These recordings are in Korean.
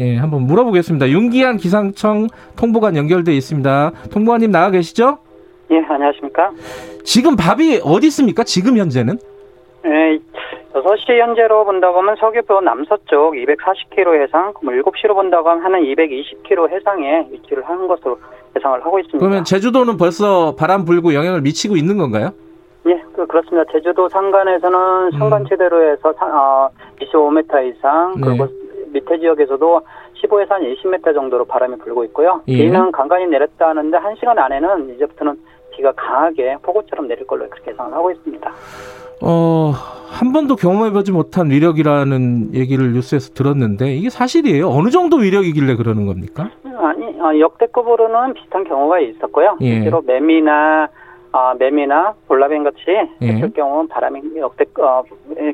예, 한번 물어보겠습니다. 윤기한 기상청 통보관 연결돼 있습니다. 통보관님 나와 계시죠? 예, 안녕하십니까? 지금 밥이 어디 있습니까? 지금 현재는? 예, 6시 현재로 본다고 하면 서귀포 남서쪽 240km 해상, 7시로 본다고 하면 한 220km 해상에 위치를 하는 것으로 예상을 하고 있습니다. 그러면 제주도는 벌써 바람 불고 영향을 미치고 있는 건가요? 예, 그, 그렇습니다. 제주도 상간에서는 상간 최대로해서 어, 25m 이상, 네. 그리고 밑에 지역에서도 15에서 한 20m 정도로 바람이 불고 있고요. 예. 비는 간간히 내렸다 하는데 1시간 안에는 이제부터는 비가 강하게 폭우처럼 내릴 걸로 그렇게 예상을 하고 있습니다. 어, 한 번도 경험해보지 못한 위력이라는 얘기를 뉴스에서 들었는데 이게 사실이에요? 어느 정도 위력이길래 그러는 겁니까? 아니 어, 역대급으로는 비슷한 경우가 있었고요. 예. 실제로 매미나 아, 매미나 볼라벤 같이 예. 했을 경우 바람이 역대 어,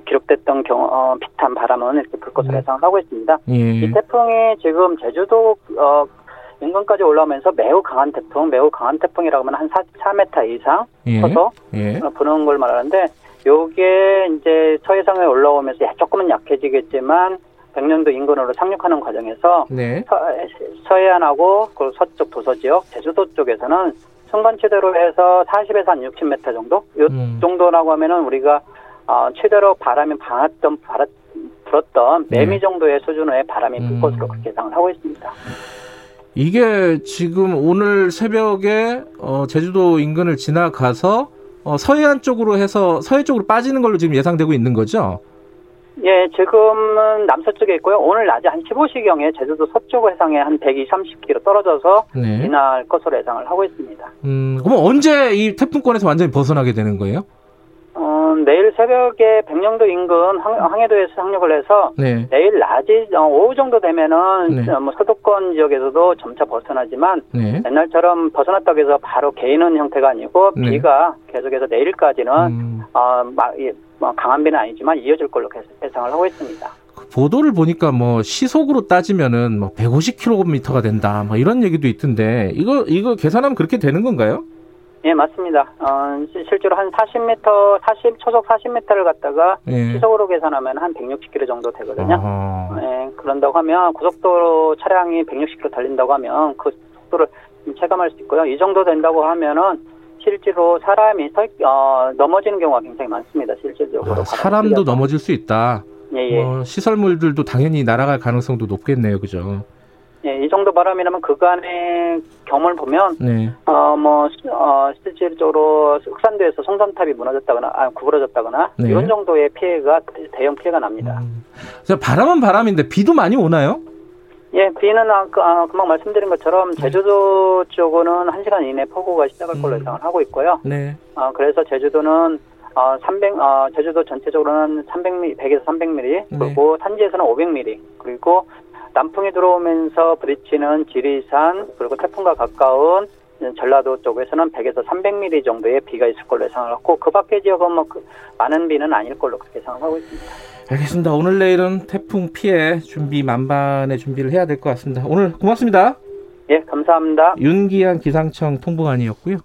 기록됐던 경우 어, 비슷한 바람은 이렇게 불 것으로 네. 예상을 하고 있습니다. 예. 이 태풍이 지금 제주도 어, 인근까지 올라오면서 매우 강한 태풍, 매우 강한 태풍이라고 하면 한 44m 이상 예. 커서 예. 어, 부는 걸 말하는데 요게 이제 서해상에 올라오면서 조금은 약해지겠지만 백령도 인근으로 상륙하는 과정에서 네. 서, 서해안하고 그 서쪽 도서 지역, 제주도 쪽에서는 순간 최대로 해서 40에서 한 60m 정도? 요 음. 정도라고 하면은 우리가 어, 최대로 바람이 방았던 바라, 불었던 네. 매미 정도의 수준의 바람이 불 음. 것으로 그렇게 예상을 하고 있습니다. 이게 지금 오늘 새벽에 어, 제주도 인근을 지나가서 어, 서해안 쪽으로 해서 서해 쪽으로 빠지는 걸로 지금 예상되고 있는 거죠? 예, 지금은 남서쪽에 있고요. 오늘 낮에 한 15시경에 제주도 서쪽 해상에 한 120, 30km 떨어져서 네. 지날 것으로 예상을 하고 있습니다. 음, 그럼 언제 이 태풍권에서 완전히 벗어나게 되는 거예요? 어, 내일 새벽에 백령도 인근 항, 항해도에서 상륙을 해서 네. 내일 낮이 어, 오후 정도 되면은 네. 어, 뭐 서도권 지역에서도 점차 벗어나지만 네. 옛날처럼 벗어났다고 해서 바로 개이는 형태가 아니고 네. 비가 계속해서 내일까지는 음, 어, 마, 이, 뭐 강한 비는 아니지만 이어질 걸로 계속 예상을 하고 있습니다. 그 보도를 보니까 뭐 시속으로 따지면은 뭐 150km가 된다, 뭐 이런 얘기도 있던데 이거 이거 계산하면 그렇게 되는 건가요? 예, 맞습니다. 어, 시- 실제로 한 40m, 40 초속 40m를 갖다가 예. 시속으로 계산하면 한 160km 정도 되거든요. 어, 예, 그런다고 하면 고속도로 차량이 160km 달린다고 하면 그 속도를 좀 체감할 수 있고요. 이 정도 된다고 하면은 실제로 사람이 서, 어, 넘어지는 경우가 굉장히 많습니다. 실질적으로. 아, 사람도 넘어질 수 있다. 예, 예. 뭐 시설물들도 당연히 날아갈 가능성도 높겠네요, 그죠? 예, 이 정도 바람이라면 그간의 경험을 보면 네. 어, 뭐, 시- 어, 실질적으로 흑산도에서 송전탑이 무너졌다거나, 아, 구부러졌다거나, 네. 이런 정도의 피해가, 대형 피해가 납니다. 음. 자, 바람은 바람인데 비도 많이 오나요? 예, 비는 아, 그, 아, 금방 말씀드린 것처럼 네. 제주도 쪽은 한시간 이내 폭우가 시작할 걸로 음. 예상을 하고 있고요. 네. 어, 그래서 제주도는 어, 300, 어, 제주도 전체적으로는 300mm, 100에서 300mm, 네. 그리고 산지에서는 500mm, 그리고 남풍이 들어오면서 부딪히는 지리산, 그리고 태풍과 가까운 전라도 쪽에서는 100에서 300mm 정도의 비가 있을 걸로 예상을 하고, 그 밖의 지역은 뭐, 그, 많은 비는 아닐 걸로 그렇게 예상을 하고 있습니다. 알겠습니다. 오늘 내일은 태풍 피해 준비 만반의 준비를 해야 될 것 같습니다. 오늘 고맙습니다. 예, 감사합니다. 윤기한 기상청 통보관이었고요.